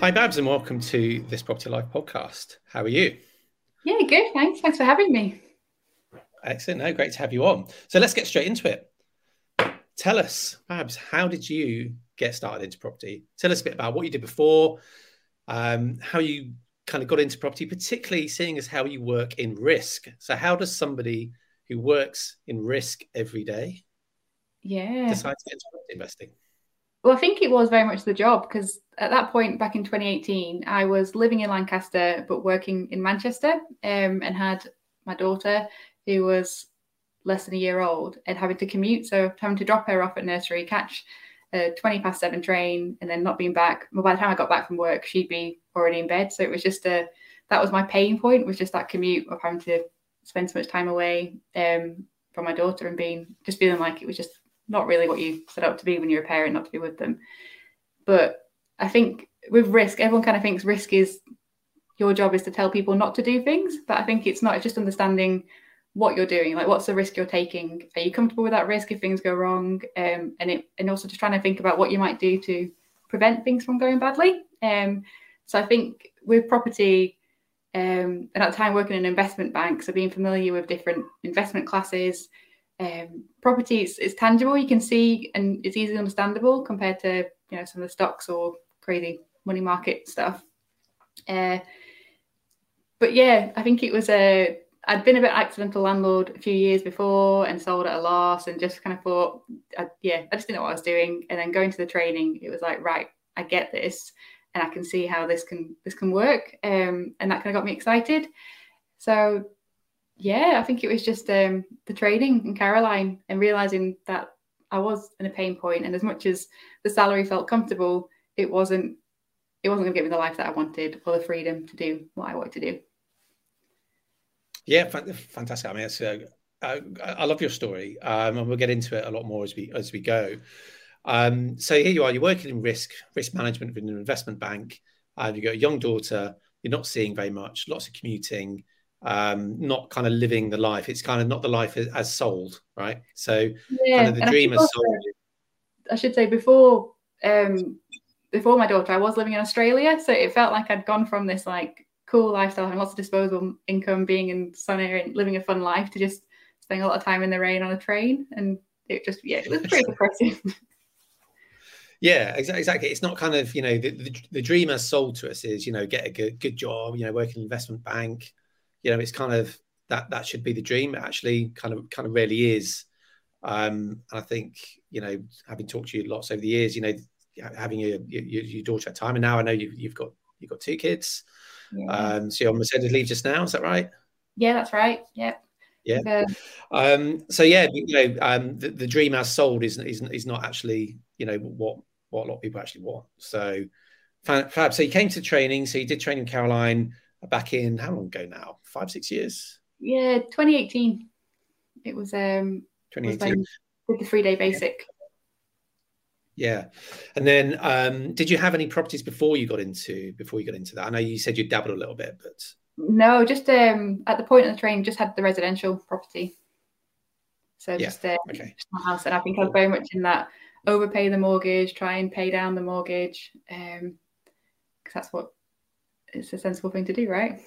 Hi, Babs, and welcome to this Property Life podcast. How are you? Yeah, good. Thanks. Thanks for having me. Excellent. No, great to have you on. So let's get straight into it. Tell us, Babs, how did you get started into property? Tell us a bit about what you did before, um, how you kind of got into property, particularly seeing as how you work in risk. So, how does somebody who works in risk every day yeah decide to get into property investing? Well, I think it was very much the job because at that point back in 2018, I was living in Lancaster but working in Manchester um, and had my daughter who was less than a year old and having to commute. So having to drop her off at nursery, catch a 20 past seven train and then not being back. Well, by the time I got back from work, she'd be already in bed. So it was just a, that was my pain point was just that commute of having to spend so much time away um, from my daughter and being, just feeling like it was just not really what you set up to be when you're a parent, not to be with them. But I think with risk, everyone kind of thinks risk is your job is to tell people not to do things. But I think it's not, it's just understanding what you're doing, like what's the risk you're taking. Are you comfortable with that risk if things go wrong? Um, and it and also just trying to think about what you might do to prevent things from going badly. Um, so I think with property, um, and at the time working in an investment bank, so being familiar with different investment classes, um, property is tangible. You can see and it's easily understandable compared to you know some of the stocks or crazy money market stuff. Uh, but yeah, I think it was a. I'd been a bit accidental landlord a few years before and sold at a loss and just kind of thought, I, yeah, I just didn't know what I was doing. And then going to the training, it was like, right, I get this, and I can see how this can this can work. Um, and that kind of got me excited. So yeah, I think it was just um, the training and Caroline and realizing that I was in a pain point, and as much as the salary felt comfortable, it wasn't. It wasn't going to give me the life that I wanted or the freedom to do what I wanted to do. Yeah, fantastic. I mean, it's, uh, I, I, love your story, um, and we'll get into it a lot more as we as we go. Um, so here you are. You're working in risk risk management in an investment bank. Uh, you've got a young daughter. You're not seeing very much. Lots of commuting um, not kind of living the life. It's kind of not the life as, as sold, right? So yeah, kind of the dream is sold. I should say before um, before my daughter, I was living in Australia, so it felt like I'd gone from this like cool lifestyle, having lots of disposable income, being in sun air and living a fun life, to just spending a lot of time in the rain on a train, and it just yeah, it was pretty depressing. Yeah, exactly. It's not kind of you know the, the, the dream as sold to us is you know get a good good job, you know work in an investment bank, you know, it's kind of that that should be the dream. It actually kind of kind of really is. Um, and I think you know, having talked to you lots over the years, you know, having your your, your daughter at time, and now I know you've, you've got you've got two kids. Yeah. Um, so you're on maternity leave just now, is that right? Yeah, that's right. Yep. Yeah. Um, so yeah, you know, um, the, the dream as sold isn't is is not actually you know what what a lot of people actually want. So fab. So you came to training. So you did training Caroline back in how long ago now? Five, six years? Yeah, 2018. It was um 2018 with the three day basic. Yeah. And then um did you have any properties before you got into before you got into that? I know you said you dabbled a little bit, but no, just um at the point of the train, just had the residential property. So yeah. just, uh, okay. just my house. And I think I was very much in that overpay the mortgage, try and pay down the mortgage. Um because that's what it's a sensible thing to do, right?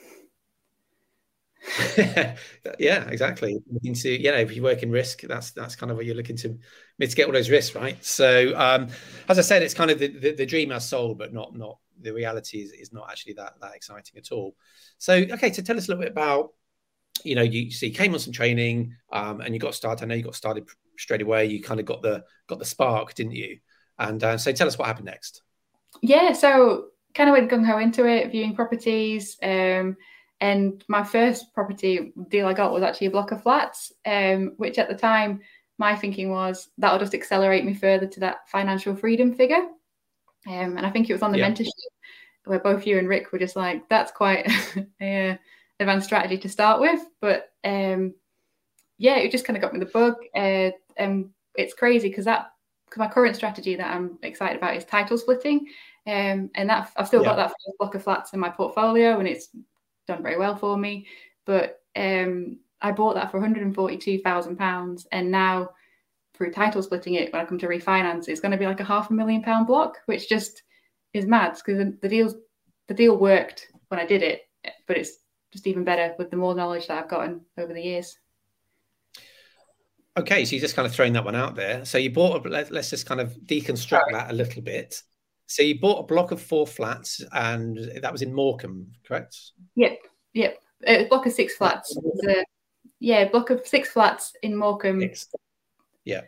yeah, exactly. Looking to, you know, if you work in risk, that's that's kind of what you're looking to mitigate all those risks, right? So, um, as I said, it's kind of the, the, the dream as sold, but not not the reality is, is not actually that that exciting at all. So, okay, so tell us a little bit about, you know, you so came on some training, um, and you got started. I know you got started straight away. You kind of got the got the spark, didn't you? And uh, so, tell us what happened next. Yeah, so kind of went gung ho into it, viewing properties. Um, and my first property deal I got was actually a block of flats, um, which at the time my thinking was that'll just accelerate me further to that financial freedom figure. Um, and I think it was on the yeah. mentorship where both you and Rick were just like, that's quite a advanced strategy to start with. But um, yeah, it just kind of got me the bug. Uh, and it's crazy because that because my current strategy that I'm excited about is title splitting. Um, and that I've still yeah. got that block of flats in my portfolio, and it's done very well for me. But um, I bought that for 142,000 pounds, and now through title splitting it, when I come to refinance, it's going to be like a half a million pound block, which just is mad because the deals the deal worked when I did it, but it's just even better with the more knowledge that I've gotten over the years. Okay, so you're just kind of throwing that one out there. So you bought. A, let, us just kind of deconstruct that a little bit. So you bought a block of four flats, and that was in Morecambe, correct? Yep, yep. A block of six flats. A, yeah, block of six flats in Morecambe. Six. Yeah.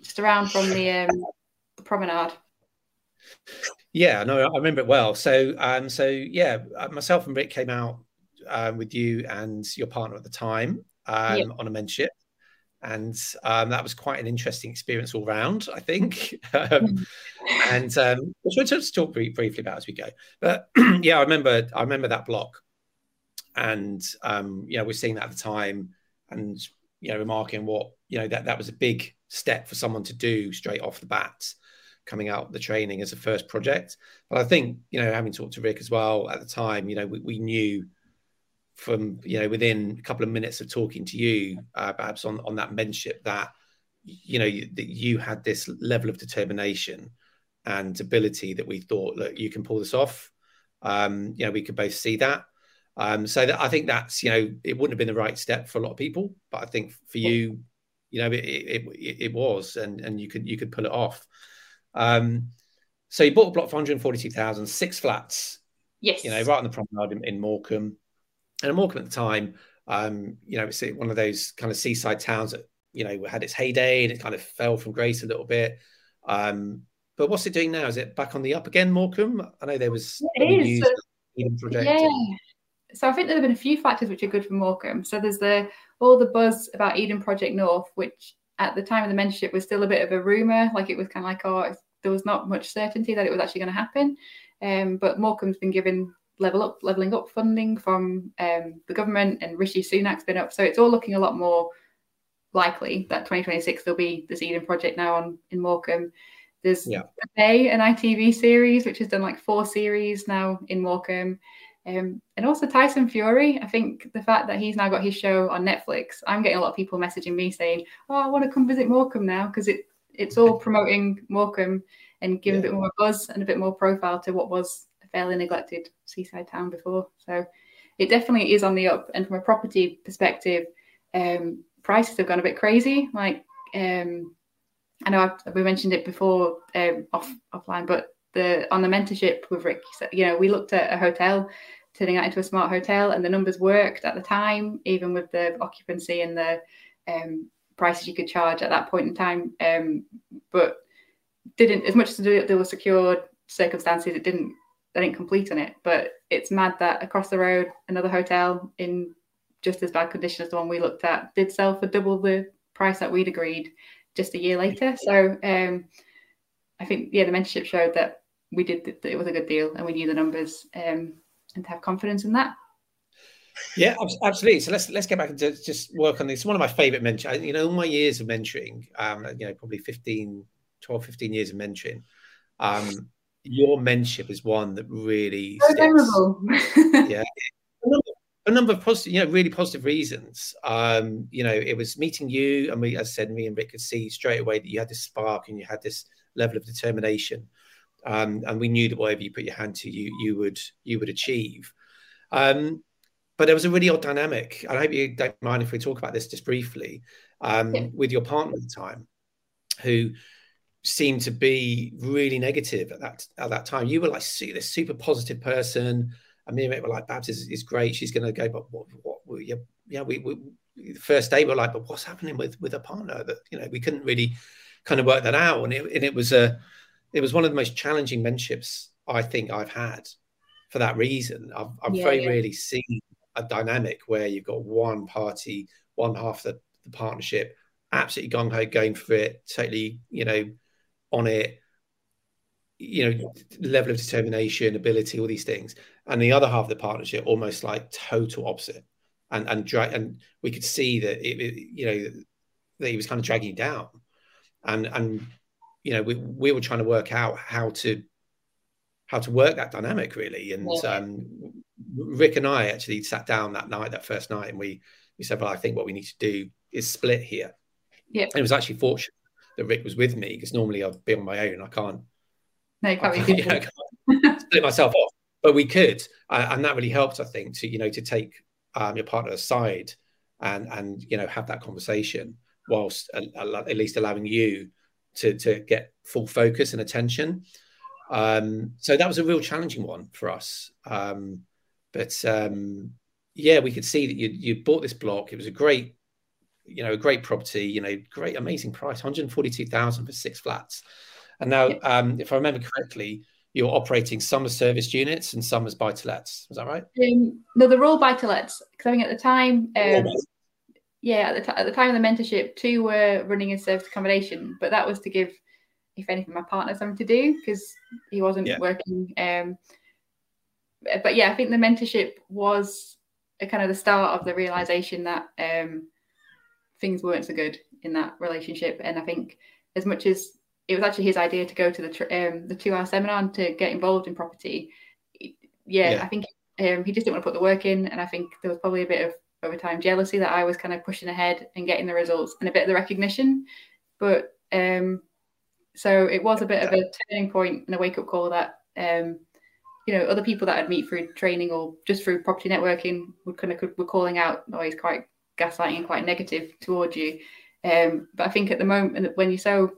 Just around from the, um, the promenade. Yeah, no, I remember it well. So, um, so yeah, uh, myself and Rick came out uh, with you and your partner at the time um, yep. on a mentorship, and um, that was quite an interesting experience all round, I think. um, and um, we'll just talk brief, briefly about as we go. But yeah, I remember, I remember that block, and um, you know, we're seeing that at the time, and you know, remarking what you know that that was a big step for someone to do straight off the bat coming out the training as a first project. But I think, you know, having talked to Rick as well at the time, you know, we, we knew from, you know, within a couple of minutes of talking to you, uh, perhaps on, on that mentorship that, you know, you, that you had this level of determination and ability that we thought, look, you can pull this off. Um, you know, we could both see that. Um, so that I think that's, you know, it wouldn't have been the right step for a lot of people, but I think for you, you know, it, it, it, was, and, and you could, you could pull it off. Um, so you bought a block for 142,000, six flats. Yes. You know, right on the promenade in, in Morecambe. And Morecambe at the time, um, you know, it's one of those kind of seaside towns that, you know, had its heyday and it kind of fell from grace a little bit. Um, but what's it doing now? Is it back on the up again, Morecambe? I know there was it is. So, yeah. So I think there have been a few factors which are good for Morecambe. So there's the all the buzz about Eden Project North, which at the time of the mentorship was still a bit of a rumor. Like it was kind of like, oh, there was not much certainty that it was actually going to happen. Um, but Morecambe's been given level up, leveling up funding from um, the government, and Rishi Sunak's been up. So it's all looking a lot more likely that 2026 there'll be this Eden project now on in Morecambe. There's yeah. Bay, an ITV series, which has done like four series now in Morecambe. Um, and also Tyson Fury. I think the fact that he's now got his show on Netflix, I'm getting a lot of people messaging me saying, "Oh, I want to come visit Morecambe now," because it it's all promoting Morecambe and giving yeah. a bit more buzz and a bit more profile to what was a fairly neglected seaside town before. So it definitely is on the up. And from a property perspective, um, prices have gone a bit crazy. Like um, I know I've, we mentioned it before um, off offline, but the on the mentorship with Rick, you know, we looked at a hotel, turning that into a smart hotel, and the numbers worked at the time, even with the occupancy and the um, prices you could charge at that point in time. Um, but didn't as much as there were secured circumstances, it didn't they didn't complete on it. But it's mad that across the road, another hotel in just as bad condition as the one we looked at did sell for double the price that we'd agreed just a year later. So um, I think yeah, the mentorship showed that we did that it was a good deal and we knew the numbers um, and to have confidence in that. Yeah, absolutely. So let's let's get back and just work on this. One of my favorite mentor, you know, all my years of mentoring, um, you know, probably 15, 12, 15 years of mentoring. Um, your mentorship is one that really so yeah. A number, a number, of positive, you know, really positive reasons. Um, you know, it was meeting you, and we, as I said, me and Rick could see straight away that you had this spark and you had this level of determination um, and we knew that whatever you put your hand to, you you would you would achieve. Um, but there was a really odd dynamic. I hope you don't mind if we talk about this just briefly um, yeah. with your partner at the time, who seemed to be really negative at that at that time. You were like this super positive person. and me and Mick were like, Babs is, is great. She's going to go, but what? what, yeah, yeah. We, we the first day we we're like, but what's happening with with a partner? That you know we couldn't really kind of work that out, and it, and it was a it was one of the most challenging mentorships I think I've had for that reason. I've, I've yeah, very yeah. rarely seen a dynamic where you've got one party, one half of the, the partnership, absolutely gung ho, going for it, totally, you know, on it, you know, level of determination, ability, all these things, and the other half of the partnership almost like total opposite, and and drag, and we could see that it, it you know, that he was kind of dragging down, and and you know, we, we were trying to work out how to how to work that dynamic really. And yeah. um, Rick and I actually sat down that night, that first night, and we we said, well, I think what we need to do is split here. Yeah. And it was actually fortunate that Rick was with me because normally I'd be on my own. I can't. No, you can't. I, can't, it myself off, but we could, uh, and that really helped. I think to you know to take um, your partner aside and and you know have that conversation whilst uh, at least allowing you to to get full focus and attention. Um, so that was a real challenging one for us. Um, but um, yeah, we could see that you you bought this block. It was a great, you know, a great property. You know, great, amazing price, one hundred forty-two thousand for six flats. And now, um, if I remember correctly, you're operating some as serviced units and some as buy to lets. Is that right? Um, no, they're all buy to lets. Because I think at the time, um, yeah, at the, t- at the time of the mentorship, two were running as serviced accommodation, but that was to give, if anything, my partner something to do because he wasn't yeah. working. Um, but yeah, I think the mentorship was a kind of the start of the realization that um, things weren't so good in that relationship. And I think as much as it was actually his idea to go to the um, the two hour seminar and to get involved in property. Yeah, yeah. I think um, he just didn't want to put the work in, and I think there was probably a bit of over time jealousy that I was kind of pushing ahead and getting the results and a bit of the recognition. But um, so it was a bit of a turning point and a wake up call that um, you know other people that I'd meet through training or just through property networking would kind of were calling out, oh, he's quite gaslighting and quite negative towards you. Um, but I think at the moment when you're so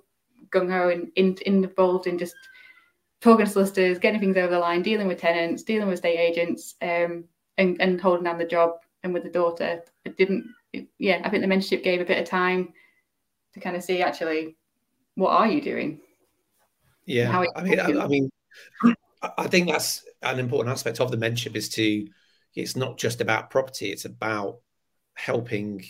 gung ho and in, involved in just talking to solicitors, getting things over the line, dealing with tenants, dealing with state agents, um, and, and holding down the job and with the daughter. It didn't, it, yeah, I think the mentorship gave a bit of time to kind of see actually what are you doing? Yeah, I mean, I, I, mean, I think that's an important aspect of the mentorship is to. It's not just about property; it's about helping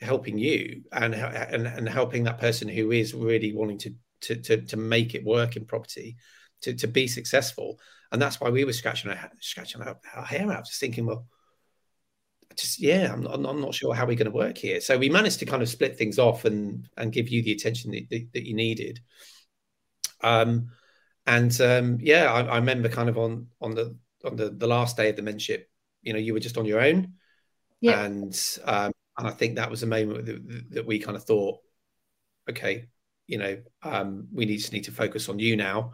helping you and, and and helping that person who is really wanting to to to, to make it work in property to, to be successful. And that's why we were scratching our scratching our, our hair out just thinking well just yeah I'm, I'm, I'm not sure how we're going to work here. So we managed to kind of split things off and and give you the attention that, that, that you needed. Um and um yeah I, I remember kind of on on the on the the last day of the mentorship you know you were just on your own yeah. and um and I think that was a moment that, that we kind of thought, okay, you know, um, we need to need to focus on you now,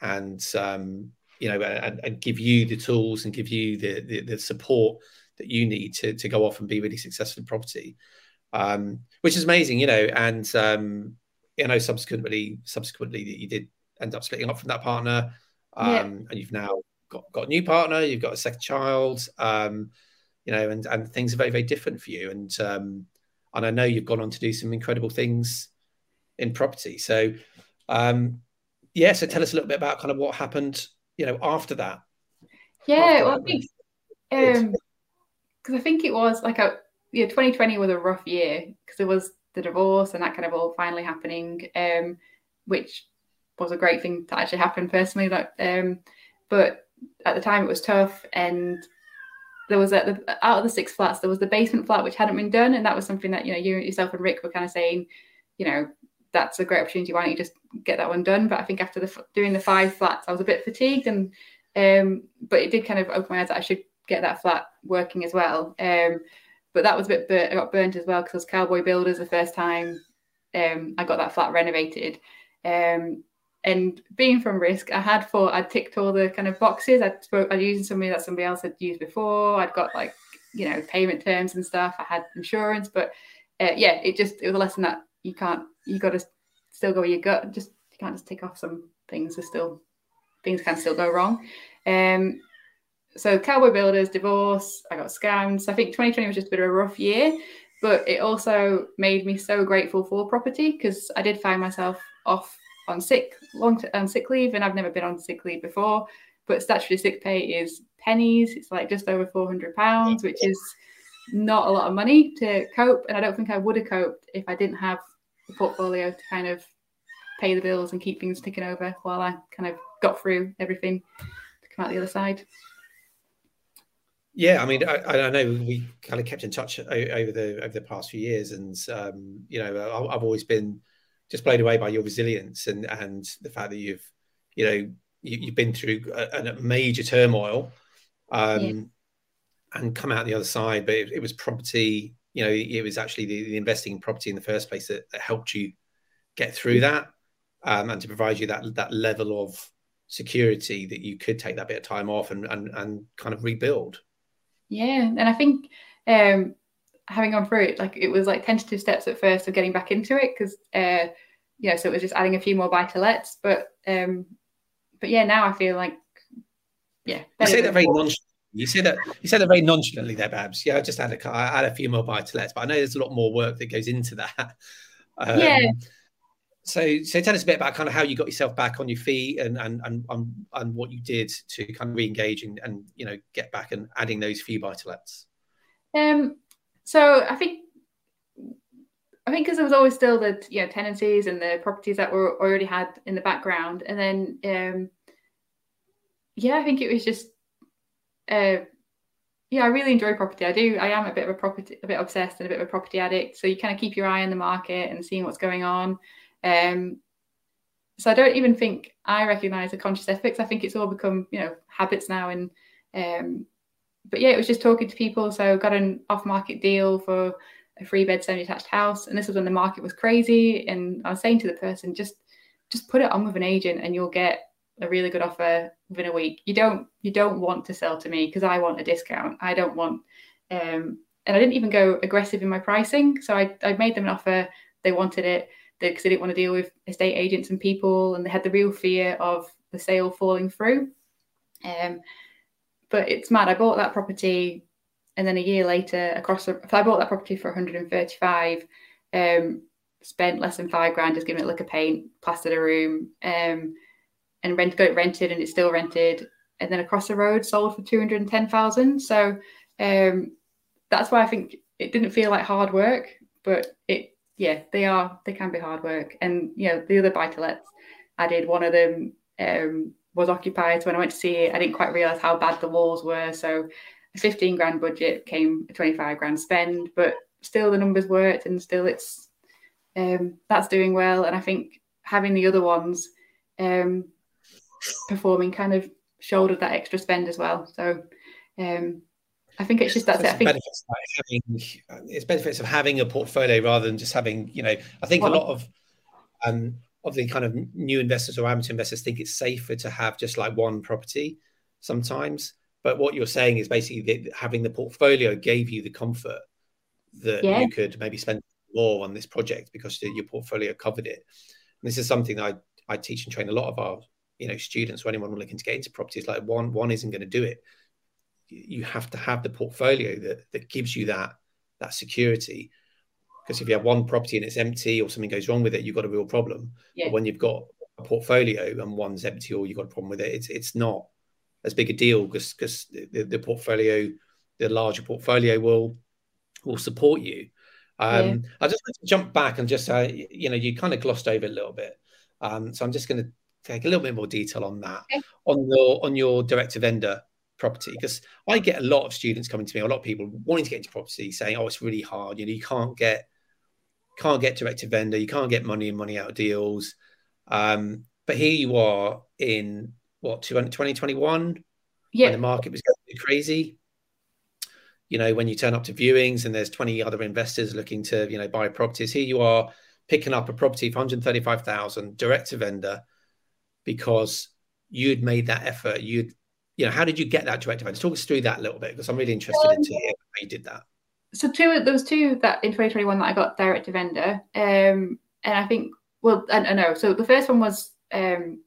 and um, you know, and, and, give you the tools and give you the, the, the support that you need to to go off and be really successful in property, um, which is amazing, you know. And um, you know, subsequently, subsequently, that you did end up splitting up from that partner, um, yeah. and you've now got got a new partner, you've got a second child. Um, you know, and and things are very very different for you. And um, and I know you've gone on to do some incredible things in property. So um, yeah, so tell us a little bit about kind of what happened, you know, after that. Yeah, after well, that I think um because I think it was like a yeah, 2020 was a rough year because it was the divorce and that kind of all finally happening, um, which was a great thing to actually happen personally. Like, um, but at the time it was tough, and there was a, the, out of the six flats, there was the basement flat which hadn't been done, and that was something that you know you yourself and Rick were kind of saying, you know, that's a great opportunity. Why don't you just get that one done? But I think after the doing the five flats, I was a bit fatigued, and um, but it did kind of open my eyes that I should get that flat working as well. Um, but that was a bit, bur- I got burnt as well because was Cowboy Builders the first time um, I got that flat renovated. Um, and being from risk i had thought i'd ticked all the kind of boxes. I'd spoke i'd used somebody that somebody else had used before. I'd got like you know payment terms and stuff. I had insurance but uh, yeah it just it was a lesson that you can't you got to still go where you gut. Just you can't just tick off some things are still things can still go wrong. Um so cowboy builders divorce i got scammed. So i think 2020 was just a bit of a rough year but it also made me so grateful for property because i did find myself off on sick long on sick leave, and I've never been on sick leave before. But statutory sick pay is pennies. It's like just over four hundred pounds, which is not a lot of money to cope. And I don't think I would have coped if I didn't have the portfolio to kind of pay the bills and keep things ticking over while I kind of got through everything to come out the other side. Yeah, I mean, I, I know we kind of kept in touch over the over the past few years, and um, you know, I've always been just blown away by your resilience and and the fact that you've you know you, have been through a, a major turmoil um, yeah. and come out the other side. But it, it, was property. You know, it was actually the, the investing in property in the first place that, that helped you get through that um, and to provide you that that level of security that you could take that bit of time off and and, and kind of rebuild. Yeah, and I think um, having gone through it, like it was like tentative steps at first of getting back into it because uh, you know, so it was just adding a few more buy to lets, but um, but yeah, now I feel like yeah. You say that very nonchalantly. You say that you said that very nonchalantly there, Babs. Yeah, I just had a I had a few more buy to lets, but I know there's a lot more work that goes into that. Um, yeah. So, so tell us a bit about kind of how you got yourself back on your feet and and and and, and what you did to kind of re-engage and, and you know get back and adding those few buy to lets. Um. So I think I think because there was always still the you know tenancies and the properties that were already had in the background, and then um, yeah, I think it was just uh, yeah, I really enjoy property. I do. I am a bit of a property, a bit obsessed and a bit of a property addict. So you kind of keep your eye on the market and seeing what's going on. Um, so I don't even think I recognise a conscious effort. I think it's all become you know habits now. And um, but yeah, it was just talking to people. So got an off-market deal for a three bed semi detached house, and this was when the market was crazy. And I was saying to the person, just just put it on with an agent, and you'll get a really good offer within a week. You don't you don't want to sell to me because I want a discount. I don't want um, and I didn't even go aggressive in my pricing. So I, I made them an offer. They wanted it because they, they didn't want to deal with estate agents and people, and they had the real fear of the sale falling through. Um, but it's mad. I bought that property and then a year later across the, I bought that property for 135 um, spent less than five grand just giving it a lick of paint plastered a room um, and rent got it rented and it's still rented. And then across the road sold for 210,000 so um, that's why I think it didn't feel like hard work but it yeah they are they can be hard work. And you know the other buy to lets I did one of them um, was occupied so when I went to see it I didn't quite realize how bad the walls were so a 15 grand budget came a 25 grand spend, but still the numbers worked and still it's um, that's doing well. And I think having the other ones um, performing kind of shouldered that extra spend as well. So um, I think it's just that's so it. I think benefits having, it's benefits of having a portfolio rather than just having, you know, I think a lot of um, of the kind of new investors or amateur investors think it's safer to have just like one property sometimes. But what you're saying is basically that having the portfolio gave you the comfort that yeah. you could maybe spend more on this project because your portfolio covered it. And this is something I, I teach and train a lot of our you know students or anyone looking to get into property. It's like one one isn't going to do it. You have to have the portfolio that that gives you that that security. Because if you have one property and it's empty or something goes wrong with it, you've got a real problem. Yeah. But when you've got a portfolio and one's empty or you've got a problem with it, it's it's not as big a deal because because the, the, portfolio, the larger portfolio will will support you. Um, yeah. I just want to jump back and just say, you know, you kind of glossed over a little bit. Um, so I'm just going to take a little bit more detail on that okay. on your on your direct to vendor property because I get a lot of students coming to me, a lot of people wanting to get into property, saying, "Oh, it's really hard. You know, you can't get can't get direct to vendor, you can't get money and money out of deals." Um, but here you are in what 2021 yeah. When the market was going crazy. You know when you turn up to viewings and there's 20 other investors looking to you know buy properties here you are picking up a property for 135,000 direct to vendor because you'd made that effort. You'd you know how did you get that direct to vendor? Talk us through that a little bit because i'm really interested um, in hear how you did that so two there was two that in 2021 that i got direct to vendor um and i think well i, I know so the first one was um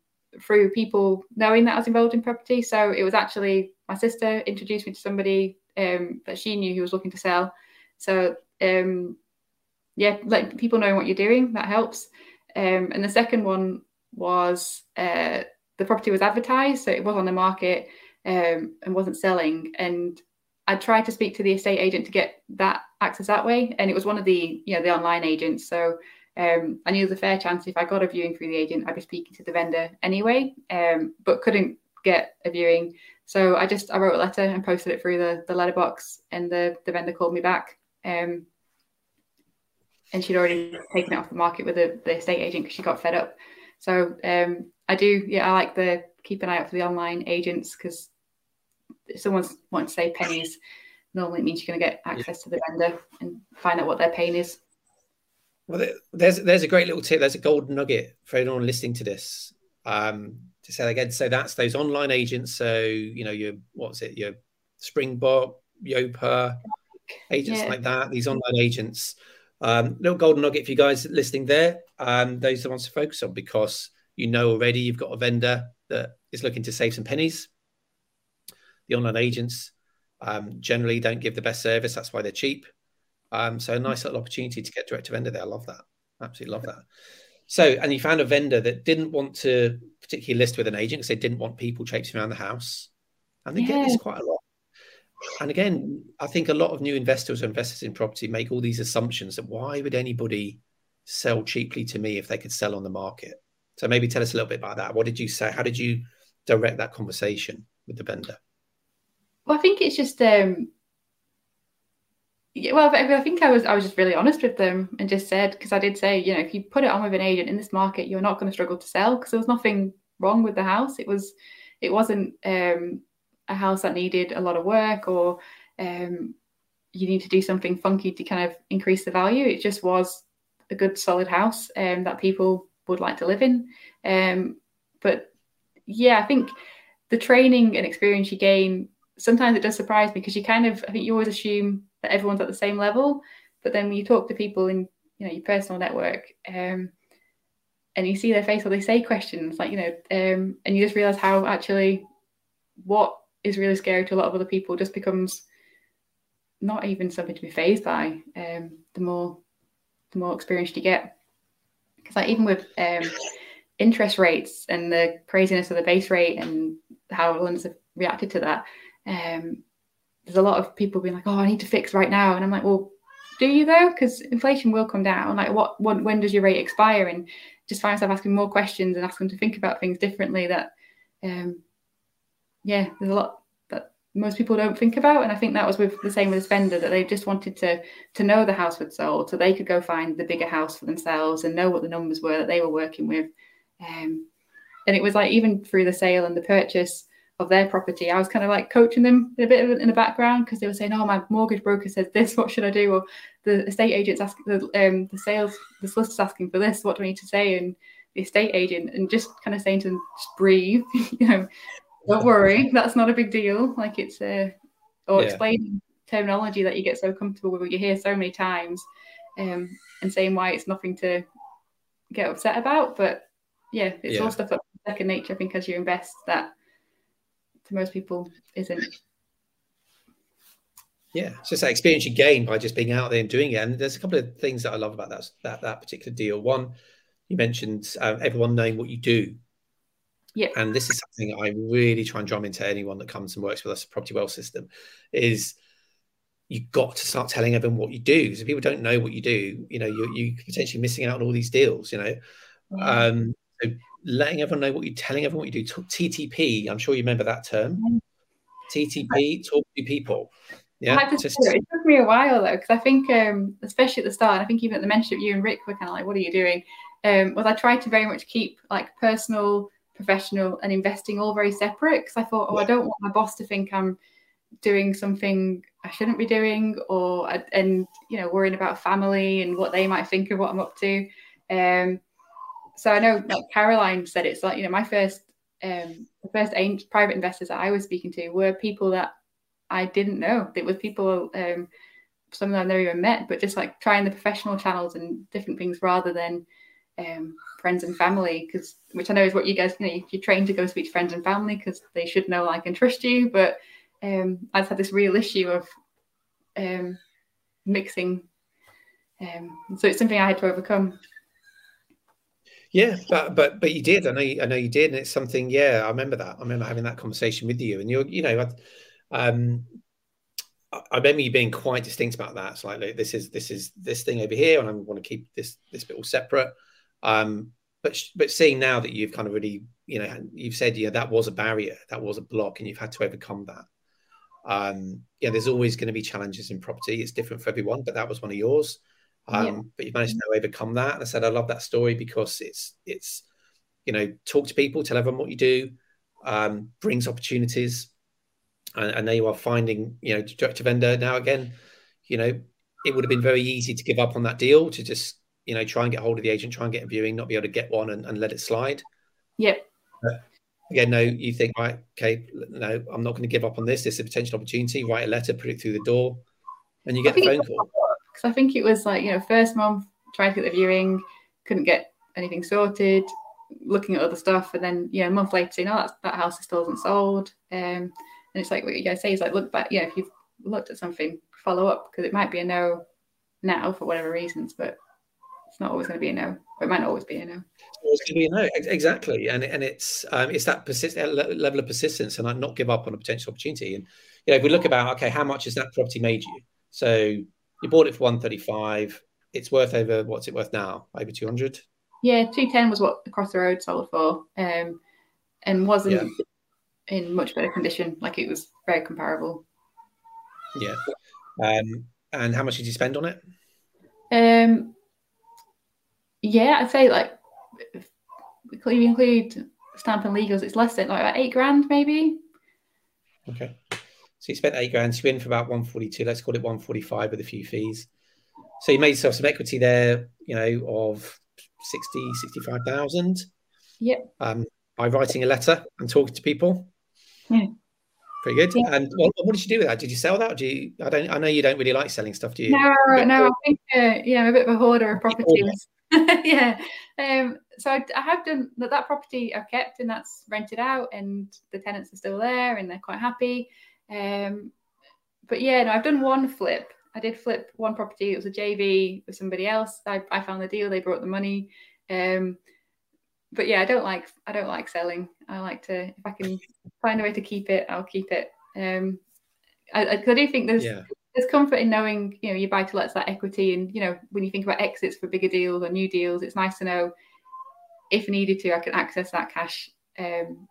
through people knowing that I was involved in property. So it was actually my sister introduced me to somebody um, that she knew who was looking to sell. So um, yeah, like people knowing what you're doing that helps. Um, and the second one was uh, the property was advertised, so it was on the market um, and wasn't selling. And I tried to speak to the estate agent to get that access that way, and it was one of the you know the online agents. So um, I knew a fair chance if I got a viewing through the agent, I'd be speaking to the vendor anyway, um, but couldn't get a viewing. So I just I wrote a letter and posted it through the, the letterbox, and the, the vendor called me back. Um, and she'd already taken it off the market with the, the estate agent because she got fed up. So um, I do, yeah, I like the keep an eye out for the online agents because if someone's wanting to say pennies, normally it means you're going to get access to the vendor and find out what their pain is. Well, there's there's a great little tip. There's a golden nugget for anyone listening to this. Um, to say that again. So that's those online agents. So you know your what's it? Your Springbok, Yopa, agents yeah. like that. These online agents. Um, little golden nugget for you guys listening there. Um, those are the ones to focus on because you know already you've got a vendor that is looking to save some pennies. The online agents um, generally don't give the best service. That's why they're cheap. Um, so a nice little opportunity to get direct to vendor there. I love that. Absolutely love that. So, and you found a vendor that didn't want to particularly list with an agent because they didn't want people traipsing around the house. And they yeah. get this quite a lot. And again, I think a lot of new investors or investors in property make all these assumptions that why would anybody sell cheaply to me if they could sell on the market? So maybe tell us a little bit about that. What did you say? How did you direct that conversation with the vendor? Well, I think it's just um, yeah, well, I think I was I was just really honest with them and just said because I did say, you know, if you put it on with an agent in this market, you're not going to struggle to sell because there was nothing wrong with the house. It was, it wasn't um, a house that needed a lot of work or um, you need to do something funky to kind of increase the value. It just was a good solid house um, that people would like to live in. Um, but yeah, I think the training and experience you gain sometimes it does surprise me because you kind of I think you always assume that everyone's at the same level. But then when you talk to people in you know your personal network, um, and you see their face or they say questions like you know, um, and you just realize how actually what is really scary to a lot of other people just becomes not even something to be phased by. Um, the more the more experience you get, because like even with um, interest rates and the craziness of the base rate and how London's have reacted to that. Um, there's a lot of people being like, "Oh, I need to fix right now," and I'm like, "Well, do you though? Because inflation will come down. Like, what, what, when does your rate expire?" And just find myself asking more questions and asking them to think about things differently. That, um, yeah, there's a lot that most people don't think about, and I think that was with the same with this vendor that they just wanted to to know the house was sold, so they could go find the bigger house for themselves and know what the numbers were that they were working with. Um, and it was like even through the sale and the purchase of their property, I was kind of like coaching them a bit in the background because they were saying, "Oh, my mortgage broker says this. What should I do?" Or the estate agent's asking the um, the sales the solicitor's asking for this. What do I need to say? And the estate agent and just kind of saying to them, "Just breathe. you know, don't worry. That's not a big deal. Like it's a uh, or yeah. explaining terminology that you get so comfortable with, you hear so many times, um, and saying why it's nothing to get upset about. But yeah, it's yeah. all stuff that's second nature. I think as you invest that to most people isn't. Yeah, it's just that experience you gain by just being out there and doing it. And there's a couple of things that I love about that that, that particular deal. One, you mentioned uh, everyone knowing what you do. Yeah. And this is something I really try and drum into anyone that comes and works with us, Property Wealth System, is you've got to start telling everyone what you do. So if people don't know what you do, you know, you're, you're potentially missing out on all these deals, you know. Mm. Um, so letting everyone know what you're telling everyone what you do. TTP, I'm sure you remember that term. TTP, talk to people. Yeah, well, just... it took me a while though, because I think, um, especially at the start, I think even at the mention of you and Rick were kind of like, "What are you doing?" Um, was I tried to very much keep like personal, professional, and investing all very separate because I thought, "Oh, I don't want my boss to think I'm doing something I shouldn't be doing, or and you know, worrying about family and what they might think of what I'm up to." Um, so I know like Caroline said it's like you know my first um the first private investors that I was speaking to were people that I didn't know. It was people um some of them I've never even met, but just like trying the professional channels and different things rather than um, friends and family, because which I know is what you guys you know you're trained to go speak to friends and family because they should know, like, and trust you. But um, I just had this real issue of um, mixing, um, so it's something I had to overcome. Yeah, but but but you did. I know. You, I know you did, and it's something. Yeah, I remember that. I remember having that conversation with you, and you're. You know, um, I remember you being quite distinct about that. It's like, look, this is this is this thing over here, and I want to keep this this bit all separate. Um, but but seeing now that you've kind of really, you know, you've said, yeah, that was a barrier, that was a block, and you've had to overcome that. Um, yeah, there's always going to be challenges in property. It's different for everyone, but that was one of yours. Um, yeah. But you've managed to overcome that. And I said, I love that story because it's it's you know talk to people, tell everyone what you do, um, brings opportunities, and, and there you are finding you know direct to vendor now again. You know, it would have been very easy to give up on that deal to just you know try and get hold of the agent, try and get a viewing, not be able to get one, and, and let it slide. Yep. But, again, no, you think, right, okay, no, I'm not going to give up on this. This is a potential opportunity. Write a letter, put it through the door, and you get the phone call. Because I think it was like, you know, first month, tried to get the viewing, couldn't get anything sorted, looking at other stuff, and then, you know, a month later you know that, that house still isn't sold. Um, and it's like what you guys say is like, look back, yeah, if you've looked at something, follow up, because it might be a no now for whatever reasons, but it's not always going to be a no. It might not always be a no. It's going to be a no, exactly, and and it's um, it's that persist- level of persistence and not give up on a potential opportunity. And you know, if we look about okay, how much has that property made you? So you bought it for one thirty five. It's worth over what's it worth now? Over two hundred. Yeah, two ten was what across the road sold for, um, and wasn't yeah. in much better condition. Like it was very comparable. Yeah. Um, and how much did you spend on it? Um, yeah, I'd say like if you include stamp and legals, it's less than like about eight grand, maybe. Okay. So you spent eight grand, so you in for about 142. Let's call it 145 with a few fees. So you made yourself some equity there, you know, of 60, 65,000. Yep. Um, by writing a letter and talking to people. Yeah. Pretty good. Yeah. And what, what, did you do with that? Did you sell that? do you? I don't. I know you don't really like selling stuff, do you? No, no. I think uh, yeah, I'm a bit of a hoarder of properties. yeah. Um, so I, I, have done that. That property I've kept, and that's rented out, and the tenants are still there, and they're quite happy. Um, but yeah, no, I've done one flip. I did flip one property. It was a JV with somebody else. I, I found the deal. They brought the money. Um, but yeah, I don't like I don't like selling. I like to if I can find a way to keep it, I'll keep it. Um, I, I do think there's yeah. there's comfort in knowing you know you buy to let's that equity, and you know when you think about exits for bigger deals or new deals, it's nice to know if needed to I can access that cash. Um,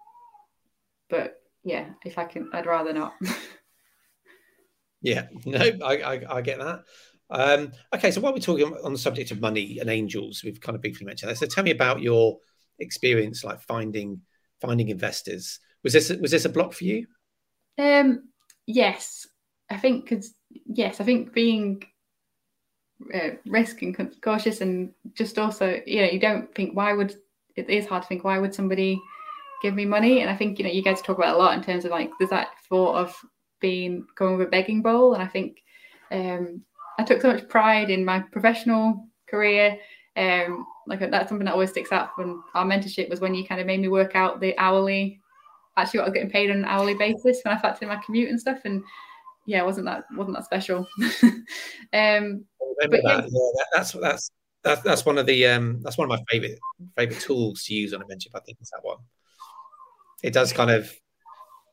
but yeah, if I can, I'd rather not. yeah, no, I, I, I get that. Um, okay, so while we're talking on the subject of money and angels, we've kind of briefly mentioned that. So tell me about your experience, like finding finding investors. Was this was this a block for you? Um, yes, I think because yes, I think being uh, risk and cautious and just also you know you don't think why would it is hard to think why would somebody give me money and I think you know you guys talk about a lot in terms of like there's that thought of being going with a begging bowl and I think um, I took so much pride in my professional career um, like that's something that always sticks out from our mentorship was when you kind of made me work out the hourly, actually what I was getting paid on an hourly basis when I factored in my commute and stuff. And yeah, wasn't that wasn't that special. um, but, yeah. That. Yeah, that's that's that's that's one of the um that's one of my favorite favorite tools to use on a mentorship. I think is that one. It does kind of,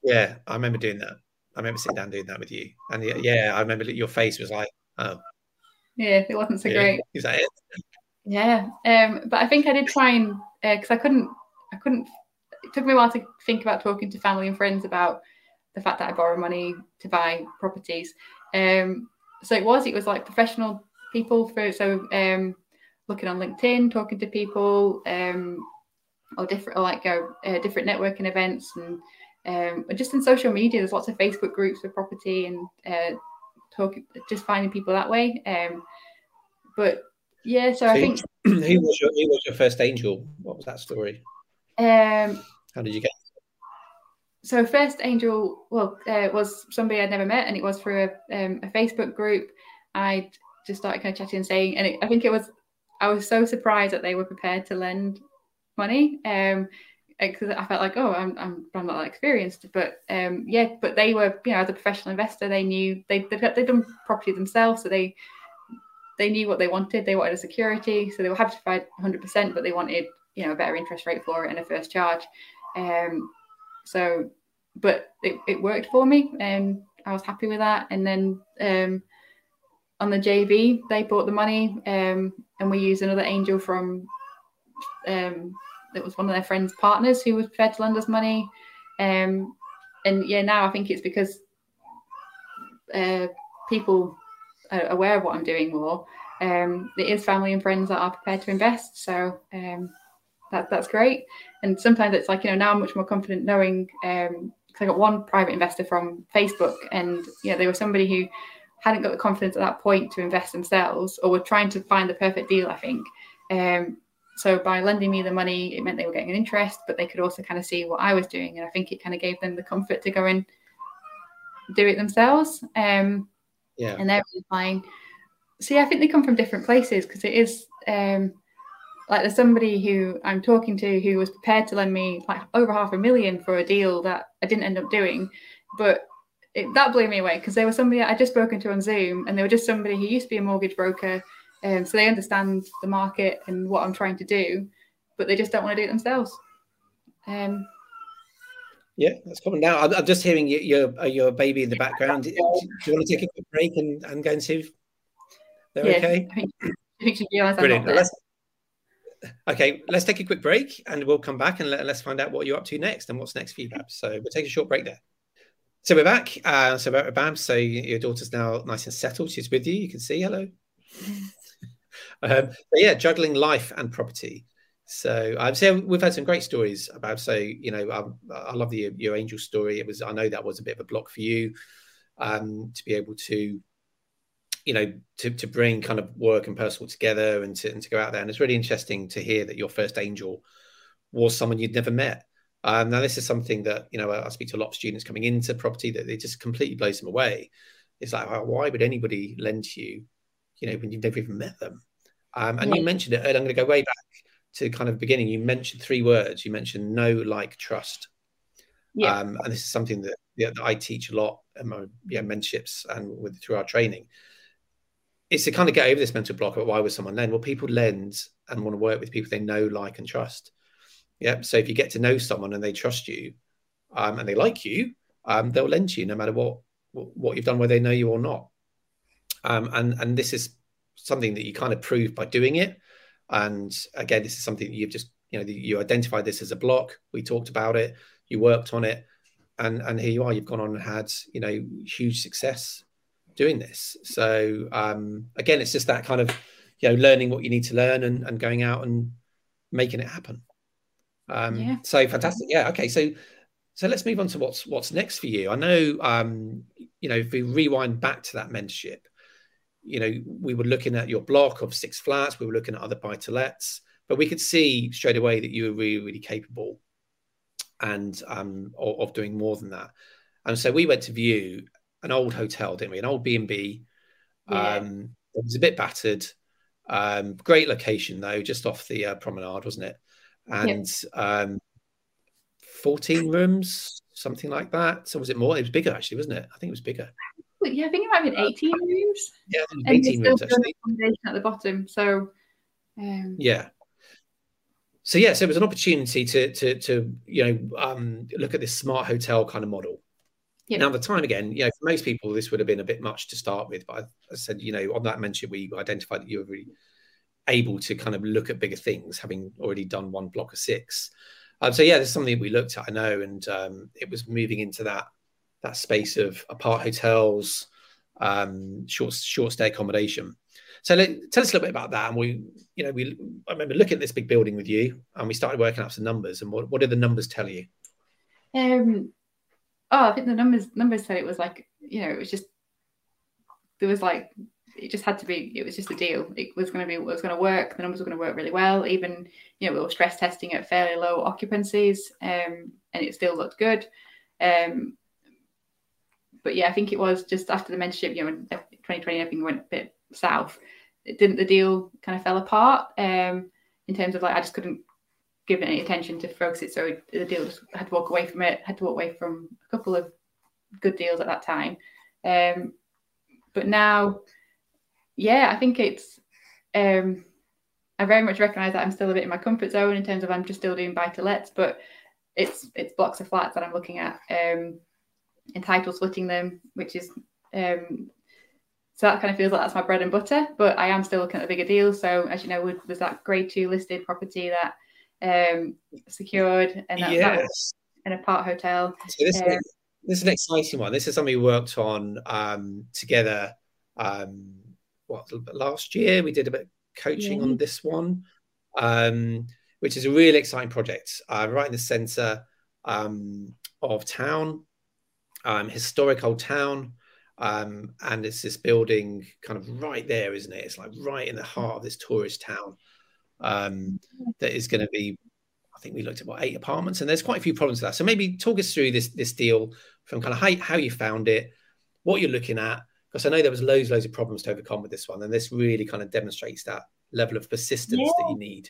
yeah. I remember doing that. I remember sitting down doing that with you, and yeah, I remember your face was like, oh, yeah, it wasn't so yeah. great. Is that it? Yeah, um, but I think I did try and because uh, I couldn't, I couldn't. It took me a while to think about talking to family and friends about the fact that I borrow money to buy properties. Um, so it was, it was like professional people for so um, looking on LinkedIn, talking to people, um, or different, or like uh, uh, different networking events, and um, just in social media. There's lots of Facebook groups for property and uh, talking, just finding people that way. Um, but yeah, so, so I think who was your who was your first angel? What was that story? Um, how did you get? So first angel, well, uh, was somebody I'd never met, and it was through a, um, a Facebook group. I just started kind of chatting and saying, and it, I think it was I was so surprised that they were prepared to lend money. Um, because I felt like, oh, I'm, I'm, I'm not that experienced, but um, yeah, but they were, you know, as a professional investor, they knew they they've, they've done property themselves, so they they knew what they wanted. They wanted a security, so they were happy to provide 100%, but they wanted you know a better interest rate for it and a first charge. Um, so, but it, it worked for me, and I was happy with that. And then um, on the JV, they bought the money, um, and we used another angel from um, that was one of their friends' partners who was prepared to lend us money. Um, and yeah, now I think it's because uh, people are aware of what I'm doing more. Um, it is family and friends that are prepared to invest, so um, that, that's great. And sometimes it's like you know now I'm much more confident knowing. Um, I got one private investor from Facebook, and yeah, they were somebody who hadn't got the confidence at that point to invest themselves, or were trying to find the perfect deal. I think. Um, so by lending me the money, it meant they were getting an interest, but they could also kind of see what I was doing, and I think it kind of gave them the comfort to go and do it themselves. Um, yeah, and they're really fine. See, I think they come from different places because it is um, like there's somebody who I'm talking to who was prepared to lend me like over half a million for a deal that I didn't end up doing, but it, that blew me away because they were somebody I just spoken to on Zoom, and they were just somebody who used to be a mortgage broker, um, so they understand the market and what I'm trying to do, but they just don't want to do it themselves. Um, yeah, that's coming now. I'm, I'm just hearing your, your, your baby in the background. Do, you want to take a quick break and, and go and see if they're yeah, okay? I think, I think Brilliant. Let's, okay, let's take a quick break and we'll come back and let, us find out what you're up to next and what's next for you, Babs. So we'll take a short break there. So we're back. Uh, so about Babs, so your daughter's now nice and settled. She's with you. You can see. Hello. Um, yeah, juggling life and property. So I'd say we've had some great stories about. So you know, I, I love the your angel story. It was I know that was a bit of a block for you um, to be able to, you know, to to bring kind of work and personal together and to and to go out there. And it's really interesting to hear that your first angel was someone you'd never met. Um, now this is something that you know I speak to a lot of students coming into property that it just completely blows them away. It's like, why would anybody lend to you, you know, when you've never even met them? Um, and yeah. you mentioned it. earlier. I'm going to go way back to kind of beginning, you mentioned three words. You mentioned know, like, trust. Yeah. Um, and this is something that, yeah, that I teach a lot in my yeah, mentorships and with through our training. It's to kind of get over this mental block of why would someone lend? Well, people lend and want to work with people they know, like, and trust. Yeah. So if you get to know someone and they trust you um, and they like you, um, they'll lend to you no matter what what you've done, whether they know you or not. Um, and and this is something that you kind of prove by doing it. And again, this is something that you've just, you know, you identified this as a block. We talked about it, you worked on it, and and here you are. You've gone on and had, you know, huge success doing this. So um, again, it's just that kind of, you know, learning what you need to learn and, and going out and making it happen. Um, yeah. So fantastic. Yeah. Okay. So so let's move on to what's what's next for you. I know, um, you know, if we rewind back to that mentorship, you know, we were looking at your block of six flats, we were looking at other buy to lets, but we could see straight away that you were really, really capable and um, of, of, doing more than that. And so we went to view an old hotel, didn't we? An old B and B. Um, it was a bit battered. Um, great location though, just off the uh, promenade, wasn't it? And um, 14 rooms, something like that. So was it more? It was bigger actually, wasn't it? I think it was bigger yeah, I think it might have been 18 rooms. Yeah, 18 rooms actually. At the bottom, so um... yeah. So yeah, so it was an opportunity to to to you know um, look at this smart hotel kind of model. Yep. Now the time again, you know, for most people this would have been a bit much to start with, but I, I said, you know, on that mention we identified that you were really able to kind of look at bigger things, having already done one block of six. Um, so yeah, there's something we looked at, I know, and um, it was moving into that that space of apart hotels, um, short short stay accommodation. So let, tell us a little bit about that. And we, you know, we I remember looking at this big building with you, and we started working out some numbers. And what, what did the numbers tell you? Um, oh, I think the numbers numbers said it was like you know it was just there was like it just had to be it was just a deal it was going to be it was going to work the numbers were going to work really well even you know we were stress testing at fairly low occupancies um, and it still looked good um, but yeah, I think it was just after the mentorship, you know, 2020, everything went a bit south. It didn't the deal kind of fell apart um, in terms of like I just couldn't give any attention to focus it. So the deal just had to walk away from it. Had to walk away from a couple of good deals at that time. Um, but now, yeah, I think it's. Um, I very much recognise that I'm still a bit in my comfort zone in terms of I'm just still doing buy to lets, but it's it's blocks of flats that I'm looking at. Um, entitled splitting them, which is um, so that kind of feels like that's my bread and butter. But I am still looking at the bigger deals. So as you know, there's that grade two listed property that um, secured, and that, yes. an apart hotel. So this, um, is, this is an exciting one. This is something we worked on um, together. Um, what last year we did a bit of coaching yeah. on this one, um, which is a really exciting project. Uh, right in the centre um, of town um, historic old town. Um, and it's this building kind of right there, isn't it? It's like right in the heart of this tourist town. um, that is going to be. I think we looked at what eight apartments, and there's quite a few problems with that. So maybe talk us through this this deal from kind of how, how you found it, what you're looking at, because I know there was loads loads of problems to overcome with this one, and this really kind of demonstrates that level of persistence yeah. that you need.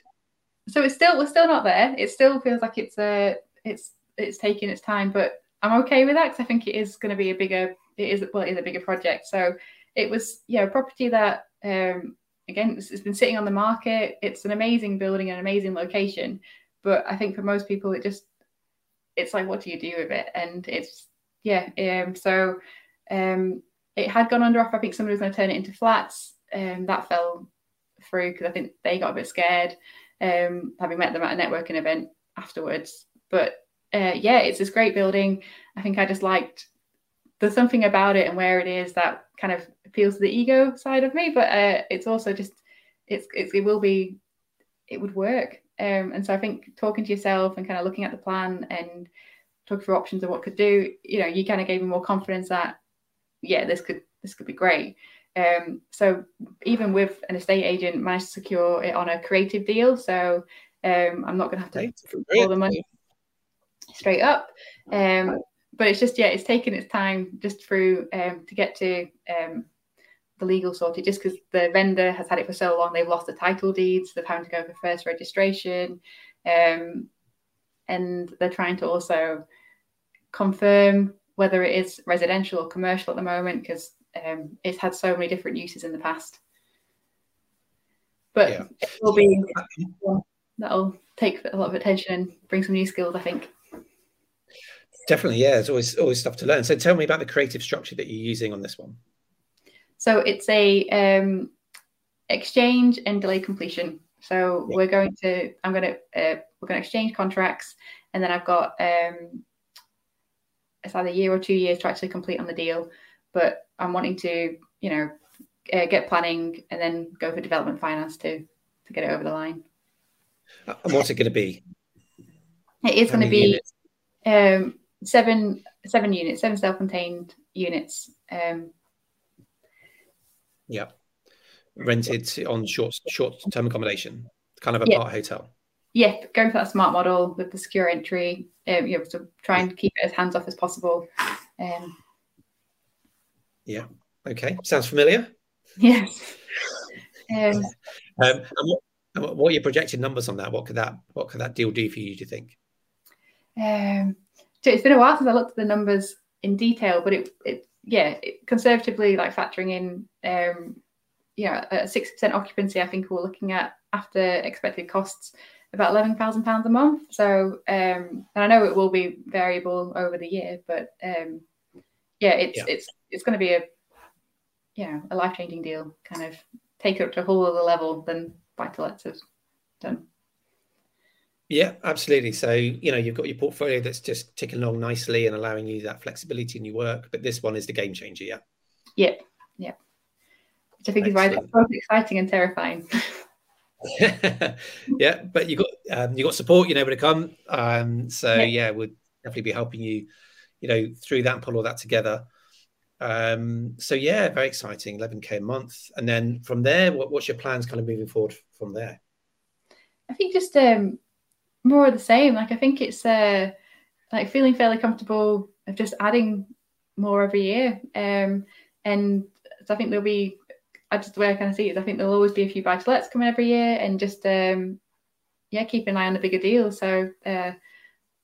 So it's still we're still not there. It still feels like it's a uh, it's it's taking its time, but I'm okay with that because I think it is going to be a bigger it is well it is a bigger project. So it was yeah a property that um, again it's, it's been sitting on the market. It's an amazing building, an amazing location, but I think for most people it just it's like what do you do with it? And it's yeah um, so um, it had gone under offer. I think somebody was going to turn it into flats. Um, that fell through because I think they got a bit scared, um, having met them at a networking event afterwards. But uh, yeah, it's this great building. I think I just liked there's something about it and where it is that kind of appeals to the ego side of me, but uh, it's also just it's, it's it will be it would work. Um, and so I think talking to yourself and kind of looking at the plan and talking through options of what could do, you know, you kind of gave me more confidence that yeah, this could this could be great. Um, so even with an estate agent, managed to secure it on a creative deal. So um, I'm not going to have to pull the money straight up. Um, but it's just yeah, it's taken its time just through um, to get to um, the legal sorted. Just because the vendor has had it for so long, they've lost the title deeds. They've had to go for first registration, um, and they're trying to also confirm whether it is residential or commercial at the moment because um, it's had so many different uses in the past. But yeah. it will be that'll take a lot of attention and bring some new skills, I think. Definitely, yeah. There's always always stuff to learn. So tell me about the creative structure that you're using on this one. So it's a um, exchange and delay completion. So yeah. we're going to I'm going to uh, we're going to exchange contracts, and then I've got um, it's either a year or two years to actually complete on the deal. But I'm wanting to you know uh, get planning and then go for development finance to to get it over the line. And what's it going to be? It is going to be um, seven seven units, seven self-contained units. Um, yeah, rented on short short term accommodation, kind of a yeah. part hotel. Yeah, going for that smart model with the secure entry. Um, you know, to try and keep it as hands off as possible. Um, yeah. Okay. Sounds familiar. Yes. Um, um, and what, what are your projected numbers on that? What could that what could that deal do for you? Do you think? Um, it's been a while since I looked at the numbers in detail, but it, it yeah, it, conservatively like factoring in, um, yeah, a six percent occupancy. I think we're looking at after expected costs about eleven thousand pounds a month. So, um, and I know it will be variable over the year, but um, yeah, it's yeah. it's it's going to be a yeah a life changing deal. Kind of take it up to a whole other level than buy to lets have done. Yeah, absolutely. So, you know, you've got your portfolio that's just ticking along nicely and allowing you that flexibility in your work. But this one is the game changer. Yeah. Yeah. Yeah. Which I think Excellent. is why it's both exciting and terrifying. yeah, but you got um, you got support. You know where to come. Um, so yeah. yeah, we'll definitely be helping you, you know, through that and pull all that together. Um, so yeah, very exciting. 11k a month, and then from there, what, what's your plans kind of moving forward from there? I think just um, more of the same. Like I think it's uh, like feeling fairly comfortable of just adding more every year. Um, and so I think there'll be, I just the way I kind of see it, I think there'll always be a few buy to lets coming every year, and just um, yeah, keep an eye on the bigger deals. So uh,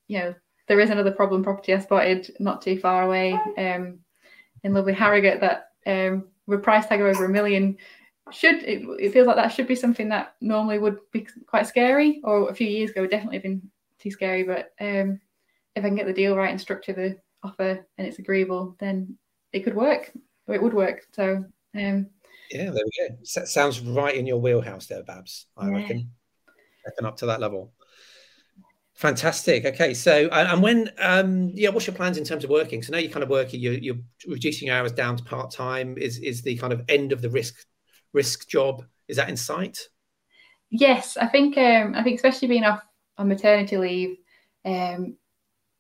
you know, there is another problem property I spotted not too far away um, in lovely Harrogate that um, with price tag over a million should it, it, feels like that should be something that normally would be quite scary or a few years ago would definitely have been too scary but um, if i can get the deal right and structure the offer and it's agreeable then it could work or it would work so um, yeah there we go sounds right in your wheelhouse there babs i yeah. reckon reckon up to that level Fantastic. Okay, so and when um yeah, what's your plans in terms of working? So now you're kind of working, you're, you're reducing your hours down to part time. Is is the kind of end of the risk risk job? Is that in sight? Yes, I think um, I think especially being off on maternity leave, um,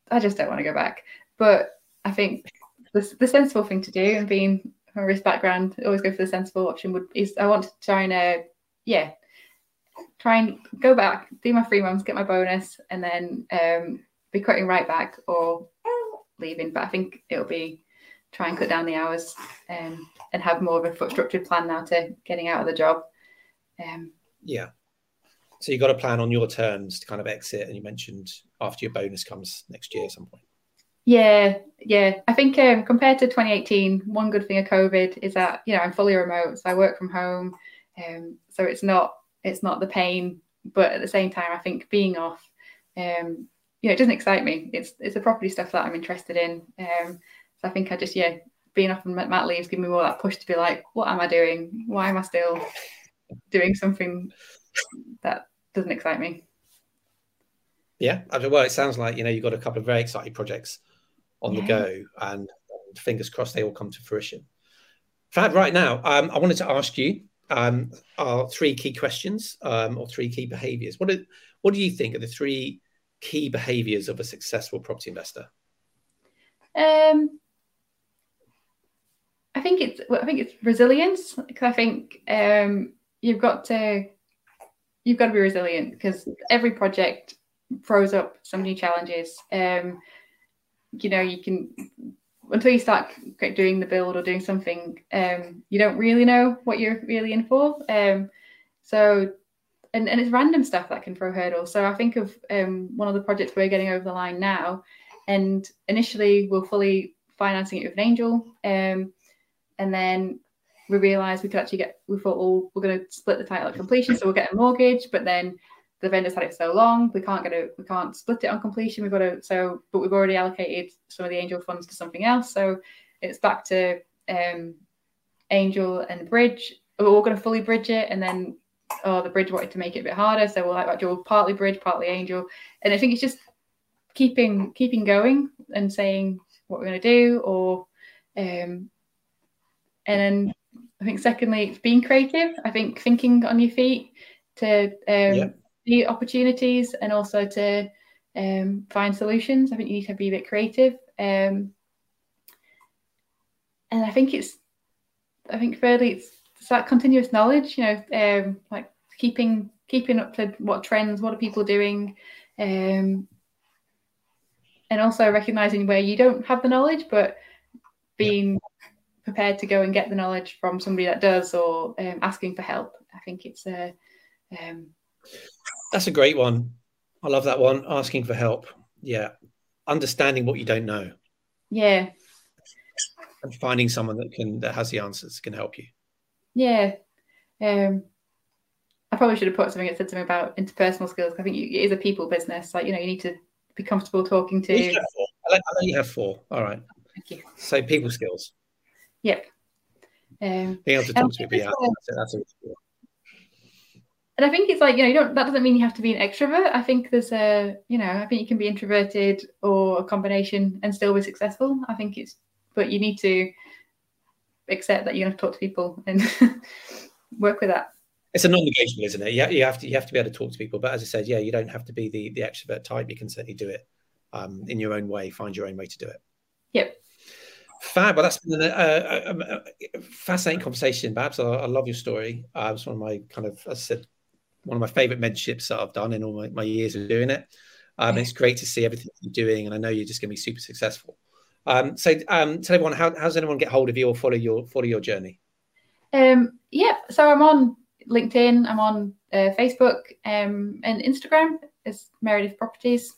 I just don't want to go back. But I think the, the sensible thing to do, and being from a risk background, always go for the sensible option. Would is I want to try and uh, yeah try and go back, do my three months, get my bonus, and then um, be quitting right back or leaving. But I think it'll be try and cut down the hours um, and have more of a structured plan now to getting out of the job. Um, yeah. So you got a plan on your terms to kind of exit, and you mentioned after your bonus comes next year at some point. Yeah, yeah. I think um, compared to 2018, one good thing of COVID is that you know I'm fully remote, so I work from home, um, so it's not it's not the pain, but at the same time, I think being off, um, you know, it doesn't excite me. It's it's the property stuff that I'm interested in. Um, so I think I just yeah, being off on mat leaves give me more that push to be like, what am I doing? Why am I still doing something that doesn't excite me? Yeah, well, it sounds like you know you've got a couple of very exciting projects on yeah. the go, and fingers crossed they all come to fruition. Fab, right now, um, I wanted to ask you um, are three key questions um, or three key behaviors. What, are, what do you think are the three key behaviors of a successful property investor? Um, think it's I think it's resilience because I think um, you've got to you've got to be resilient because every project throws up some new challenges. Um, you know, you can until you start doing the build or doing something, um, you don't really know what you're really in for. Um, so, and, and it's random stuff that can throw hurdles. So I think of um, one of the projects we're getting over the line now, and initially we're fully financing it with an angel, um, and then we realised we could actually get. We thought, well, we're going to split the title at completion, so we'll get a mortgage, but then the vendor's had it so long, we can't get it, we can't split it on completion. We've got to so, but we've already allocated some of the angel funds to something else. So it's back to um, angel and bridge. We're all going to fully bridge it, and then oh, the bridge wanted to make it a bit harder, so we're like, right, we'll partly bridge, partly angel, and I think it's just keeping keeping going and saying what we're going to do, or um, and then I think secondly, it's being creative. I think thinking on your feet to um, yeah opportunities and also to um, find solutions. I think you need to be a bit creative. Um, and I think it's, I think thirdly, it's, it's that continuous knowledge, you know, um, like keeping keeping up to what trends, what are people doing, um, and also recognizing where you don't have the knowledge, but being yeah. Prepared to go and get the knowledge from somebody that does, or um, asking for help. I think it's a um, that's a great one. I love that one. Asking for help. Yeah. Understanding what you don't know. Yeah. And finding someone that can that has the answers can help you. Yeah. Um I probably should have put something that said something about interpersonal skills. I think it is a people business. Like, you know, you need to be comfortable talking to. I know you have four. All right. Thank you. So people skills. Yep. Um, Being able to talk to people. Yeah, that's, a, that's a and I think it's like you know you don't that doesn't mean you have to be an extrovert. I think there's a you know I think you can be introverted or a combination and still be successful. I think it's but you need to accept that you're going to talk to people and work with that. It's a non-negotiable, isn't it? Yeah, you, you have to you have to be able to talk to people. But as I said, yeah, you don't have to be the the extrovert type. You can certainly do it um, in your own way. Find your own way to do it. Yep. Fab. Well, that's been a, a, a fascinating conversation, Babs. I, I, love your story. Uh, it's one of my kind of, as I said, one of my favorite mentorships that I've done in all my, my years of doing it. Um, it's great to see everything you're doing, and I know you're just going to be super successful. Um, so, um, tell everyone how, how does anyone get hold of you or follow your follow your journey? Um, yeah, so I'm on LinkedIn, I'm on uh, Facebook, um, and Instagram is Meredith Properties.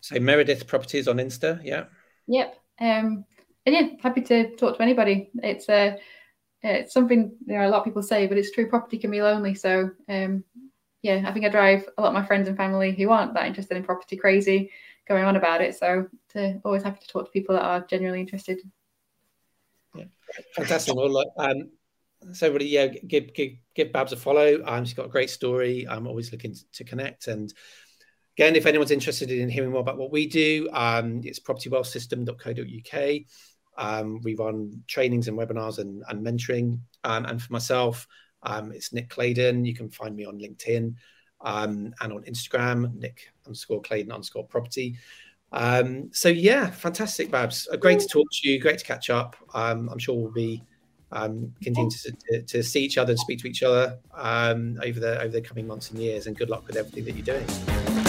So Meredith Properties on Insta, yeah. Yep. Um, and yeah, happy to talk to anybody. It's uh, it's something you know a lot of people say, but it's true. Property can be lonely. So um, yeah, I think I drive a lot of my friends and family who aren't that interested in property crazy going on about it. So to always happy to talk to people that are genuinely interested. Yeah, fantastic. Well, um, so everybody, yeah, give give give Babs a follow. Um, she's got a great story. I'm always looking to connect. And again, if anyone's interested in hearing more about what we do, um, it's propertywealthsystem.co.uk. Um, we run trainings and webinars and, and mentoring. Um, and for myself, um, it's Nick Claydon. You can find me on LinkedIn um, and on Instagram, Nick underscore Claydon underscore property. Um, so yeah, fantastic, Babs. Uh, great to talk to you. Great to catch up. Um, I'm sure we'll be continue to, to, to, see each other and speak to each other over the over the coming months and years. And good luck with everything that you're doing.